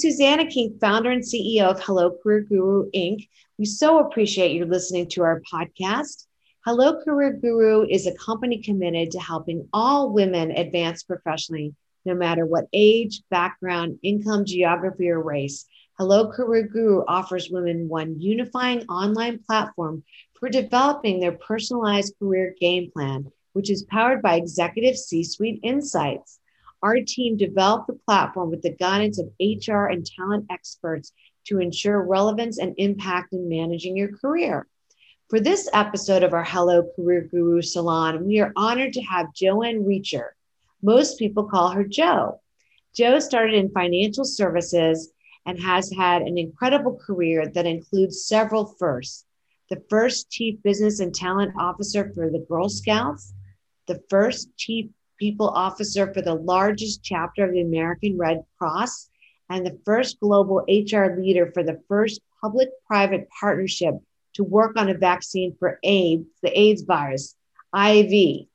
Susanna King, founder and CEO of Hello Career Guru Inc. We so appreciate you listening to our podcast. Hello Career Guru is a company committed to helping all women advance professionally, no matter what age, background, income, geography, or race. Hello Career Guru offers women one unifying online platform for developing their personalized career game plan, which is powered by executive C suite insights. Our team developed the platform with the guidance of HR and talent experts to ensure relevance and impact in managing your career. For this episode of our Hello Career Guru Salon, we are honored to have Joanne Rencher. Most people call her Joe. Joe started in financial services and has had an incredible career that includes several firsts. The first chief business and talent officer for the Girl Scouts, the first chief people officer for the largest chapter of the American Red Cross, and the first global HR leader for the first public private partnership to work on a vaccine for AIDS, the AIDS virus, HIV.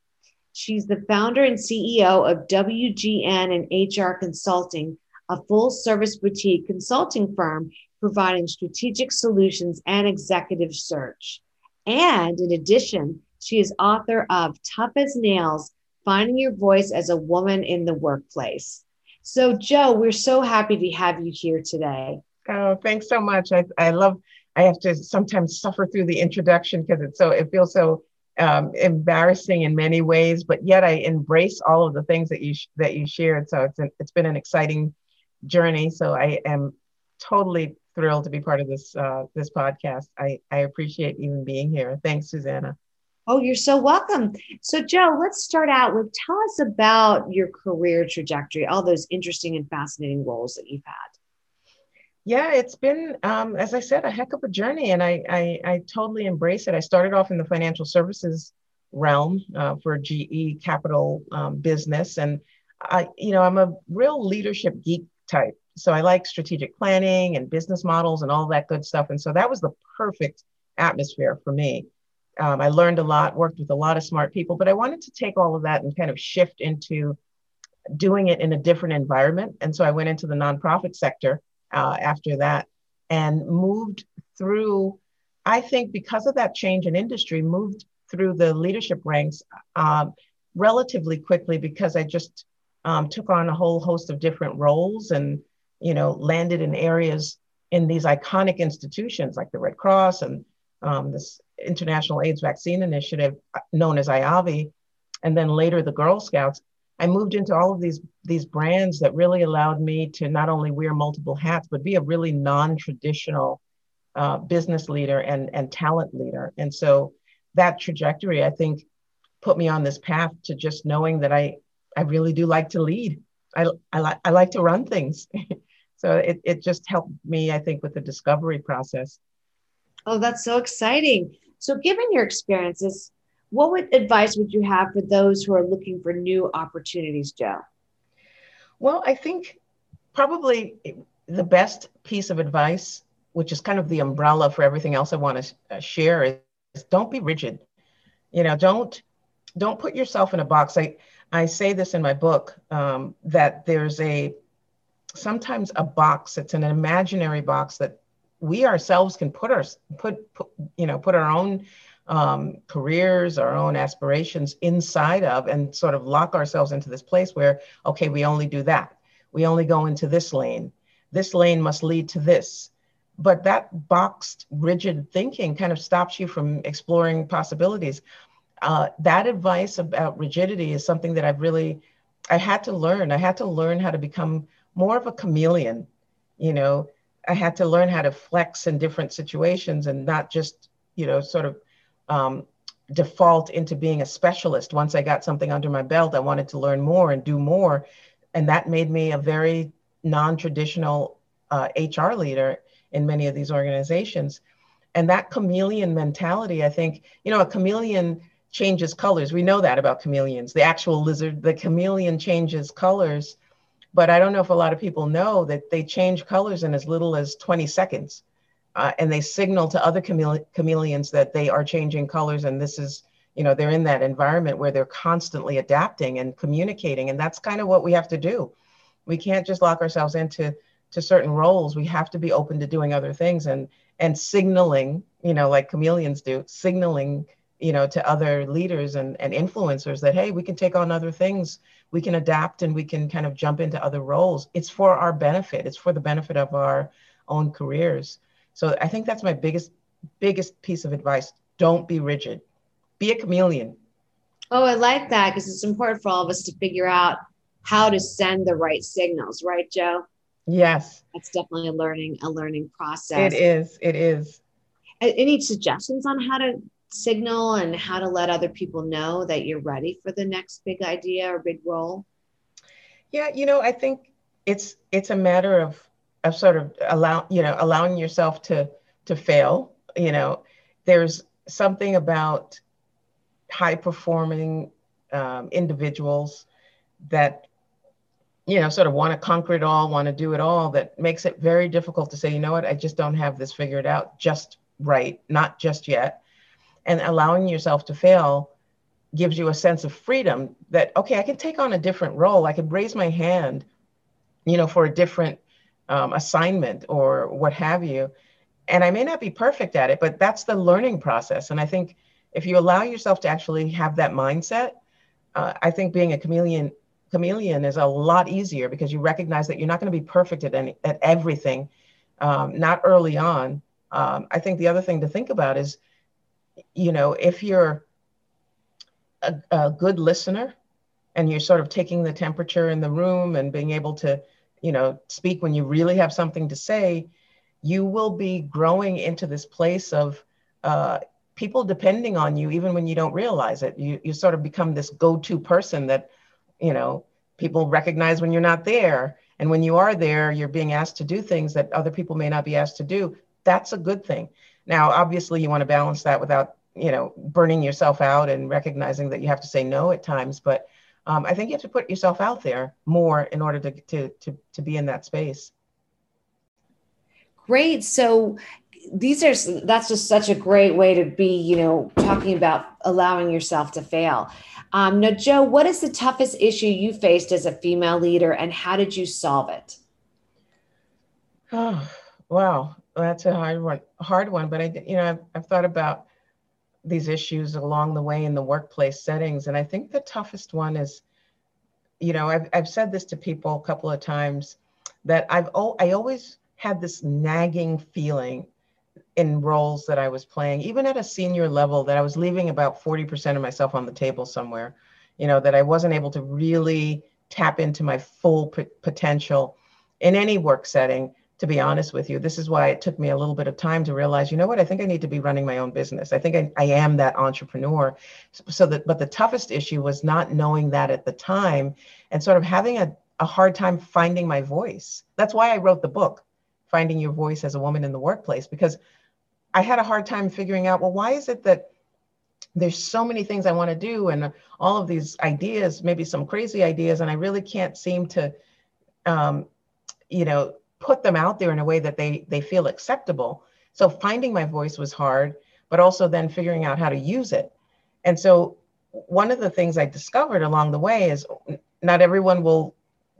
She's the founder and CEO of WGN and HR Consulting, a full service boutique consulting firm providing strategic solutions and executive search. And in addition, she is author of Tough as Nails Finding Your Voice as a Woman in the Workplace. So, Joe, we're so happy to have you here today. Oh, thanks so much. I, I love I have to sometimes suffer through the introduction because it's so it feels so um, embarrassing in many ways, but yet I embrace all of the things that you sh- that you shared. So it's an, it's been an exciting journey. So I am totally thrilled to be part of this uh, this podcast. I I appreciate even being here. Thanks, Susanna. Oh, you're so welcome. So, Joe, let's start out with tell us about your career trajectory, all those interesting and fascinating roles that you've had. Yeah, it's been, um, as I said, a heck of a journey, and I, I, I totally embrace it. I started off in the financial services realm uh, for GE Capital um, business, and I, you know, I'm a real leadership geek type. So I like strategic planning and business models and all that good stuff, and so that was the perfect atmosphere for me. Um, I learned a lot, worked with a lot of smart people, but I wanted to take all of that and kind of shift into doing it in a different environment, and so I went into the nonprofit sector uh, after that and moved through, I think, because of that change in industry, moved through the leadership ranks um, relatively quickly because I just um, took on a whole host of different roles and, you know, landed in areas in these iconic institutions like the Red Cross and um, this International AIDS Vaccine Initiative known as IAVI, and then later the Girl Scouts. I moved into all of these these brands that really allowed me to not only wear multiple hats but be a really non-traditional uh, business leader and and talent leader. And so that trajectory, I think, put me on this path to just knowing that I I really do like to lead. I I, li- I like to run things. so it it just helped me, I think, with the discovery process. Oh, that's so exciting. So, given your experiences, what would, advice would you have for those who are looking for new opportunities, Joe? Well, I think probably the best piece of advice, which is kind of the umbrella for everything else I want to uh, share, is, don't be rigid. You know, don't don't put yourself in a box. I I say this in my book um, that there's a sometimes a box. It's an imaginary box that we ourselves can put our put, put you know put our own um, careers, our own aspirations inside of, and sort of lock ourselves into this place where, okay, we only do that. We only go into this lane. This lane must lead to this. But that boxed, rigid thinking kind of stops you from exploring possibilities. Uh, that advice about rigidity is something that I've really, I had to learn. I had to learn how to become more of a chameleon. You know, I had to learn how to flex in different situations and not just, you know, sort of um, default into being a specialist. Once I got something under my belt, I wanted to learn more and do more. And that made me a very non traditional uh, HR leader in many of these organizations. And that chameleon mentality, I think, you know, a chameleon changes colors. We know that about chameleons. The actual lizard, the chameleon changes colors. But I don't know if a lot of people know that they change colors in as little as 20 seconds uh, and they signal to other chamele- chameleons that they are changing colors and this is you know they're in that environment where they're constantly adapting and communicating and that's kind of what we have to do. We can't just lock ourselves into to certain roles, we have to be open to doing other things and and signaling, you know, like chameleons do, signaling, you know, to other leaders and, and influencers that hey, we can take on other things, we can adapt and we can kind of jump into other roles. It's for our benefit. It's for the benefit of our own careers. So I think that's my biggest biggest piece of advice. Don't be rigid. Be a chameleon. Oh, I like that because it's important for all of us to figure out how to send the right signals, right, Joe? Yes. That's definitely a learning a learning process. It is. It is. Any suggestions on how to signal and how to let other people know that you're ready for the next big idea or big role? Yeah, you know, I think it's it's a matter of of sort of allow you know allowing yourself to to fail. You know, there's something about high performing um, individuals that you know sort of want to conquer it all want to do it all that makes it very difficult to say you know what i just don't have this figured out just right not just yet and allowing yourself to fail gives you a sense of freedom that okay i can take on a different role. I could raise my hand you know for a different um, assignment or what have you. And i may not be perfect at it but that's the learning process. And i think if you allow yourself to actually have that mindset uh, i think being a chameleon chameleon is a lot easier because you recognize that you're not going to be perfect at any at everything um, not early on. Um, i think the other thing to think about is you know if you're a, a good listener and you're sort of taking the temperature in the room and being able to you know speak when you really have something to say you will be growing into this place of uh, people depending on you even when you don't realize it. You, you sort of become this go-to person that you know people recognize when you're not there. And when you are there you're being asked to do things that other people may not be asked to do. That's a good thing. Now obviously you want to balance that without you know burning yourself out and recognizing that you have to say no at times but um, i think you have to put yourself out there more in order to, to to to be in that space great so these are that's just such a great way to be you know talking about allowing yourself to fail um, now, Joe, what is the toughest issue you faced as a female leader and how did you solve it? Oh, wow. That's a hard one, hard one, but I, you know, I've, I've thought about these issues along the way in the workplace settings. And I think the toughest one is, you know, I've, I've said this to people a couple of times that I've, oh, I always had this nagging feeling in roles that I was playing, even at a senior level, that I was leaving about 40% of myself on the table somewhere, you know, that I wasn't able to really tap into my full p- potential in any work setting, to be honest with you. This is why it took me a little bit of time to realize, you know what, I think I need to be running my own business. I think I, I am that entrepreneur. So, that, but the toughest issue was not knowing that at the time and sort of having a, a hard time finding my voice. That's why I wrote the book, Finding Your Voice as a Woman in the Workplace, because I had a hard time figuring out, well, why is it that there's so many things I want to do and all of these ideas, maybe some crazy ideas, and I really can't seem to, um, you know, put them out there in a way that they they feel acceptable. So finding my voice was hard, but also then figuring out how to use it. And so one of the things I discovered along the way is not everyone will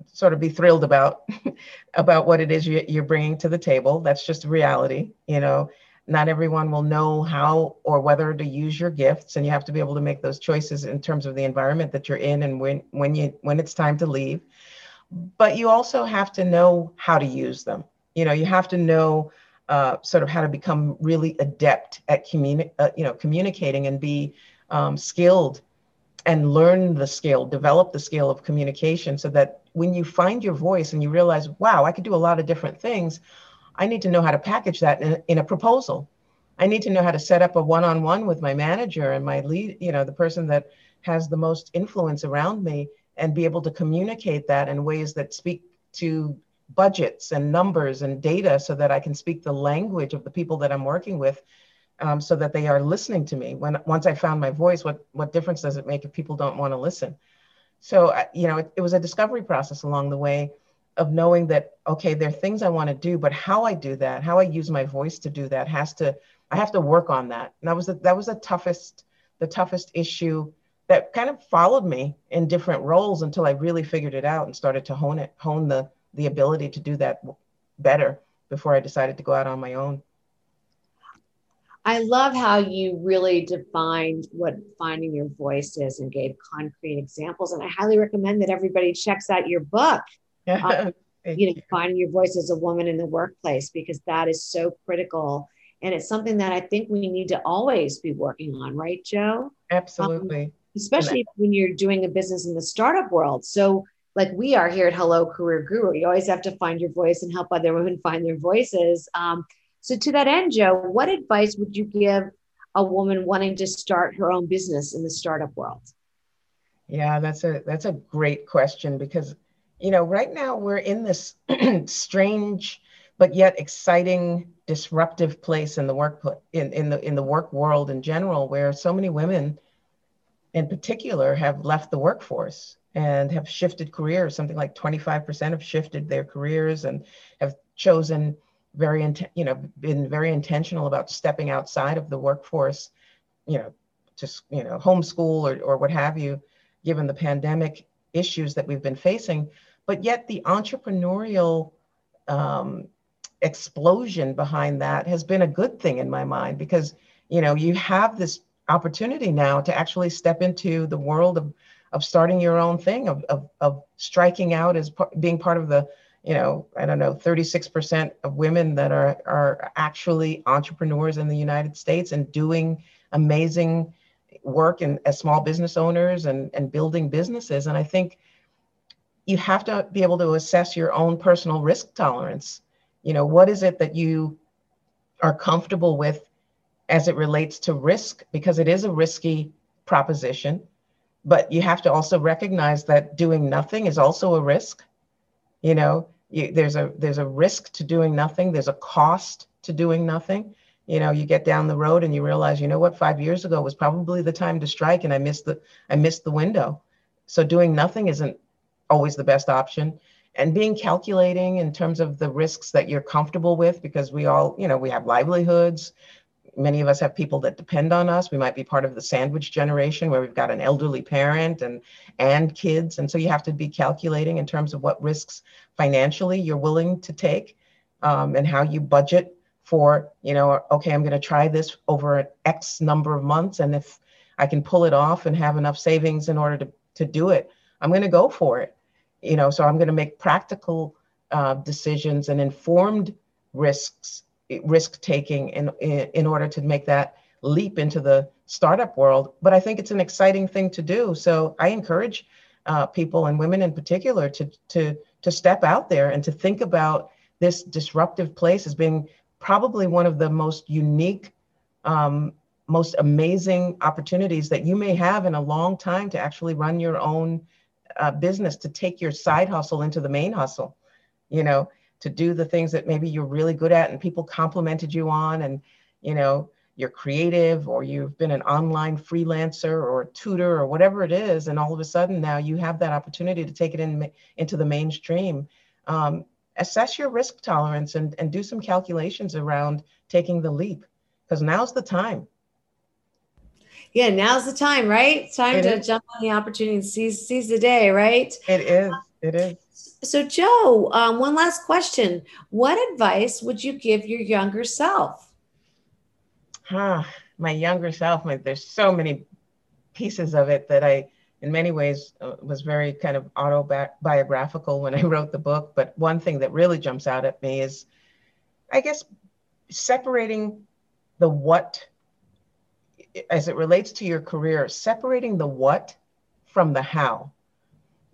sort of be thrilled about about what it is you're bringing to the table. That's just reality, you know not everyone will know how or whether to use your gifts and you have to be able to make those choices in terms of the environment that you're in and when when you when it's time to leave but you also have to know how to use them you know you have to know uh, sort of how to become really adept at communi- uh, you know communicating and be um, skilled and learn the skill develop the skill of communication so that when you find your voice and you realize wow i could do a lot of different things I need to know how to package that in, in a proposal. I need to know how to set up a one-on-one with my manager and my lead, you know, the person that has the most influence around me and be able to communicate that in ways that speak to budgets and numbers and data so that I can speak the language of the people that I'm working with um, so that they are listening to me. When once I found my voice, what what difference does it make if people don't want to listen? So you know, it, it was a discovery process along the way of knowing that okay there are things i want to do but how i do that how i use my voice to do that has to i have to work on that and that was the, that was the toughest the toughest issue that kind of followed me in different roles until i really figured it out and started to hone it hone the the ability to do that better before I decided to go out on my own. I love how you really defined what finding your voice is and gave concrete examples. And I highly recommend that everybody checks out your book. Um, you know, you. finding your voice as a woman in the workplace because that is so critical. And it's something that I think we need to always be working on, right, Joe? Absolutely. Um, especially when you're doing a business in the startup world. So, like we are here at Hello Career Guru, you always have to find your voice and help other women find their voices. Um, so, to that end, Joe, what advice would you give a woman wanting to start her own business in the startup world? Yeah, that's a that's a great question because you know right now we're in this strange but yet exciting disruptive place in the work in, in the in the work world in general where so many women in particular have left the workforce and have shifted careers something like 25% have shifted their careers and have chosen very, you know, been very intentional about stepping outside of the workforce, you know, just, you know, homeschool or, or what have you, given the pandemic issues that we've been facing. But yet the entrepreneurial um, explosion behind that has been a good thing in my mind because, you know, you have this opportunity now to actually step into the world of, of starting your own thing, of, of, of striking out as par- being part of the you know, I don't know, 36% of women that are, are actually entrepreneurs in the United States and doing amazing work in, as small business owners and, and building businesses. And I think you have to be able to assess your own personal risk tolerance. You know, what is it that you are comfortable with as it relates to risk? Because it is a risky proposition, but you have to also recognize that doing nothing is also a risk. You know, you, there's a there's a risk to doing nothing there's a cost to doing nothing you know you get down the road and you realize you know what five years ago was probably the time to strike and i missed the i missed the window so doing nothing isn't always the best option and being calculating in terms of the risks that you're comfortable with because we all you know we have livelihoods many of us have people that depend on us. We might be part of the sandwich generation where we've got an elderly parent and and kids. And so you have to be calculating in terms of what risks financially you're willing to take um, and how you budget for you know okay i'm going to try this over an x number of months. And if i can pull it off and have enough savings in order to, to do it i'm going to go for it. You know so i'm going to make practical uh, decisions and informed risks risk taking in, in, order to make that leap into the startup world. But I think it's an exciting thing to do. So I encourage uh, people and women in particular to, to, to step out there and to think about this disruptive place as being probably one of the most unique, um, most amazing opportunities that you may have in a long time to actually run your own uh, business, to take your side hustle into the main hustle. You know, to do the things that maybe you're really good at and people complimented you on and you know you're creative or you've been an online freelancer or a tutor or whatever it is and all of a sudden now you have that opportunity to take it in into the mainstream. Um, assess your risk tolerance and, and do some calculations around taking the leap because now's the time. Yeah now's the time right? It's time it to is. jump on the opportunity and seize seize the day right? It is. It is so, Joe, um, one last question. What advice would you give your younger self? Huh, my younger self, my, there's so many pieces of it that I, in many ways, uh, was very kind of autobiographical when I wrote the book. But one thing that really jumps out at me is, I guess, separating the what as it relates to your career, separating the what from the how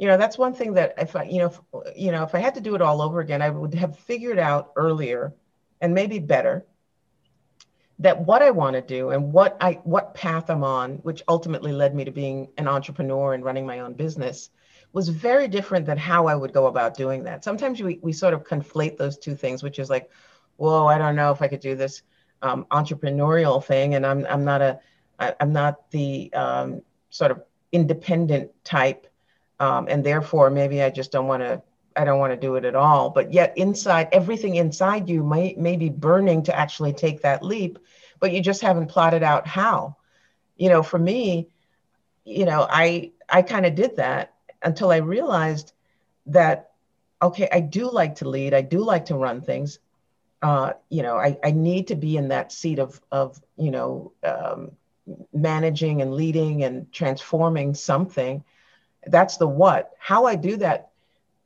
you know that's one thing that if i you know if, you know if i had to do it all over again i would have figured out earlier and maybe better that what i want to do and what i what path i'm on which ultimately led me to being an entrepreneur and running my own business was very different than how i would go about doing that. Sometimes we, we sort of conflate those two things which is like whoa i don't know if i could do this um, entrepreneurial thing and i'm, I'm not a I, i'm not the um, sort of independent type um, and therefore maybe I just don't want to I don't want to do it at all. But yet inside everything inside you may may be burning to actually take that leap, but you just haven't plotted out how. You know, for me, you know, I I kind of did that until I realized that okay, I do like to lead. I do like to run things. Uh, you know, I, I need to be in that seat of, of you know, um, managing and leading and transforming something. That's the what. How I do that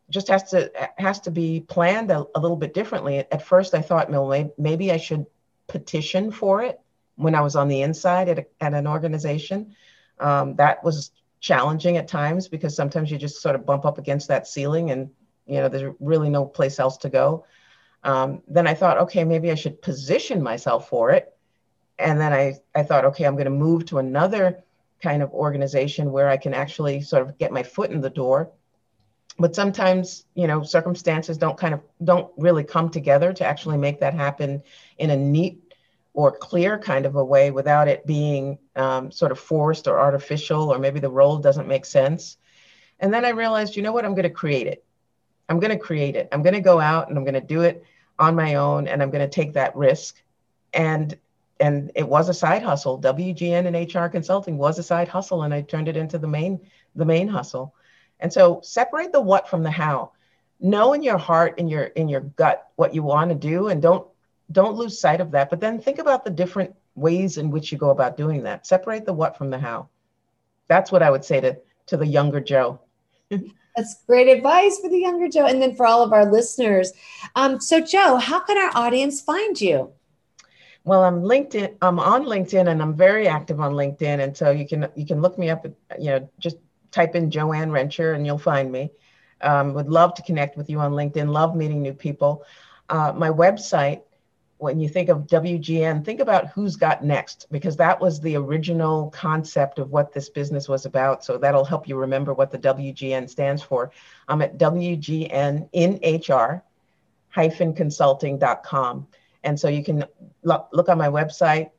just has to has to be planned a, a little bit differently. At first, I thought, well, maybe I should petition for it when I was on the inside at, a, at an organization. Um, that was challenging at times because sometimes you just sort of bump up against that ceiling and you know there's really no place else to go. Um, then I thought, okay, maybe I should position myself for it. And then I, I thought, okay, I'm going to move to another kind of organization where I can actually sort of get my foot in the door. But sometimes you know circumstances don't kind of don't really come together to actually make that happen in a neat or clear kind of a way without it being um, sort of forced or artificial or maybe the role doesn't make sense. And then i realized you know what? I'm going to create it. I'm going to create it. I'm going to go out and i'm going to do it on my own and i'm going to take that risk. And and it was a side hustle wgn and hr consulting was a side hustle and i turned it into the main the main hustle and so separate the what from the how. Know in your heart, in your in your gut what you want to do and don't don't lose sight of that. But then think about the different ways in which you go about doing that. Separate the what from the how. That's what I would say to to the younger Joe. That's great advice for the younger Joe. And then for all of our listeners. Um, so Joe, how can our audience find you? Well, I'm LinkedIn. I'm on LinkedIn, and I'm very active on LinkedIn. And so you can you can look me up. You know, just type in Joanne Rencher and you'll find me. Um, would love to connect with you on LinkedIn. Love meeting new people. Uh, my website, when you think of WGN, think about who's got next, because that was the original concept of what this business was about. So that'll help you remember what the WGN stands for. I'm at WGN in HR consulting.com. And so you can look, look on my website,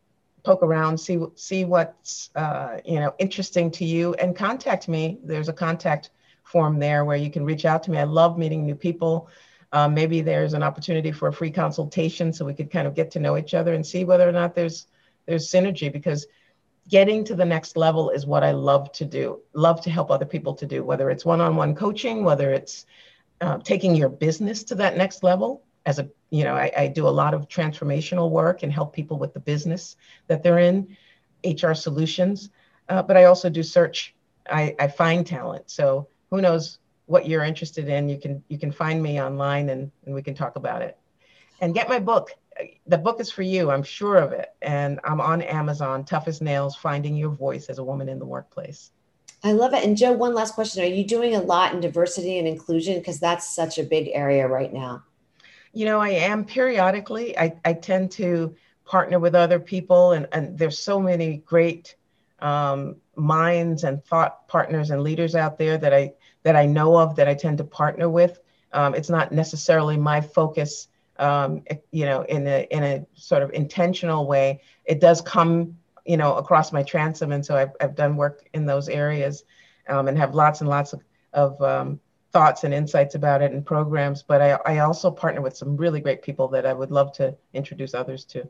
poke around, see see what's uh, you know interesting to you, and contact me. There's a contact form there where you can reach out to me. I love meeting new people. Um, maybe there's an opportunity for a free consultation so we could kind of get to know each other and see whether or not there's there's synergy because getting to the next level is what I love to do. Love to help other people to do, whether it's one-on-one coaching, whether it's uh, taking your business to that next level as a you know I, I, do a lot of transformational work and help people with the business that they're in hr solutions. Uh, but i also do search. I, I find talent. So who knows what you're interested in? You can you can find me online and, and we can talk about it. And get my book. The book is for you i'm sure of it. And i'm on amazon tough as nails finding your voice as a woman in the workplace. I love it. And Joe, one last question. Are you doing a lot in diversity and inclusion? Because that's such a big area right now you know, I am periodically. I, I tend to partner with other people, and, and there's so many great um, minds and thought partners and leaders out there that I that I know of that I tend to partner with. Um, it's not necessarily my focus, um, you know, in a in a sort of intentional way. It does come, you know, across my transom, and so I've I've done work in those areas, um, and have lots and lots of of um, thoughts and insights about it and programs, but I, I also partner with some really great people that I would love to introduce others to.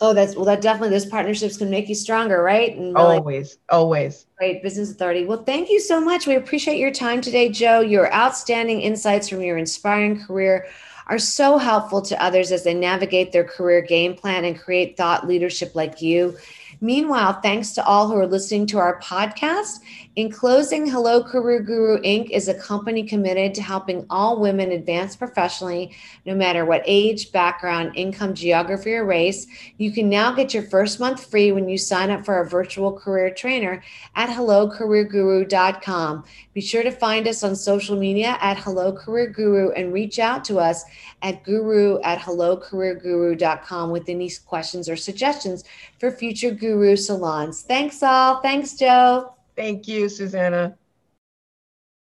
Oh, that's well, that definitely those partnerships can make you stronger, right? And really always, always. Great business authority. Well, thank you so much. We appreciate your time today, Joe. Your outstanding insights from your inspiring career are so helpful to others as they navigate their career game plan and create thought leadership like you. Meanwhile, thanks to all who are listening to our podcast. In closing, Hello Career Guru Inc. is a company committed to helping all women advance professionally, no matter what age, background, income, geography, or race. You can now get your first month free when you sign up for our virtual career trainer at hellocareerguru.com. Be sure to find us on social media at Hello Career Guru and reach out to us at guru at hellocareerguru.com with any questions or suggestions for future guru salons. Thanks all. Thanks, Joe. Thank you, Susanna.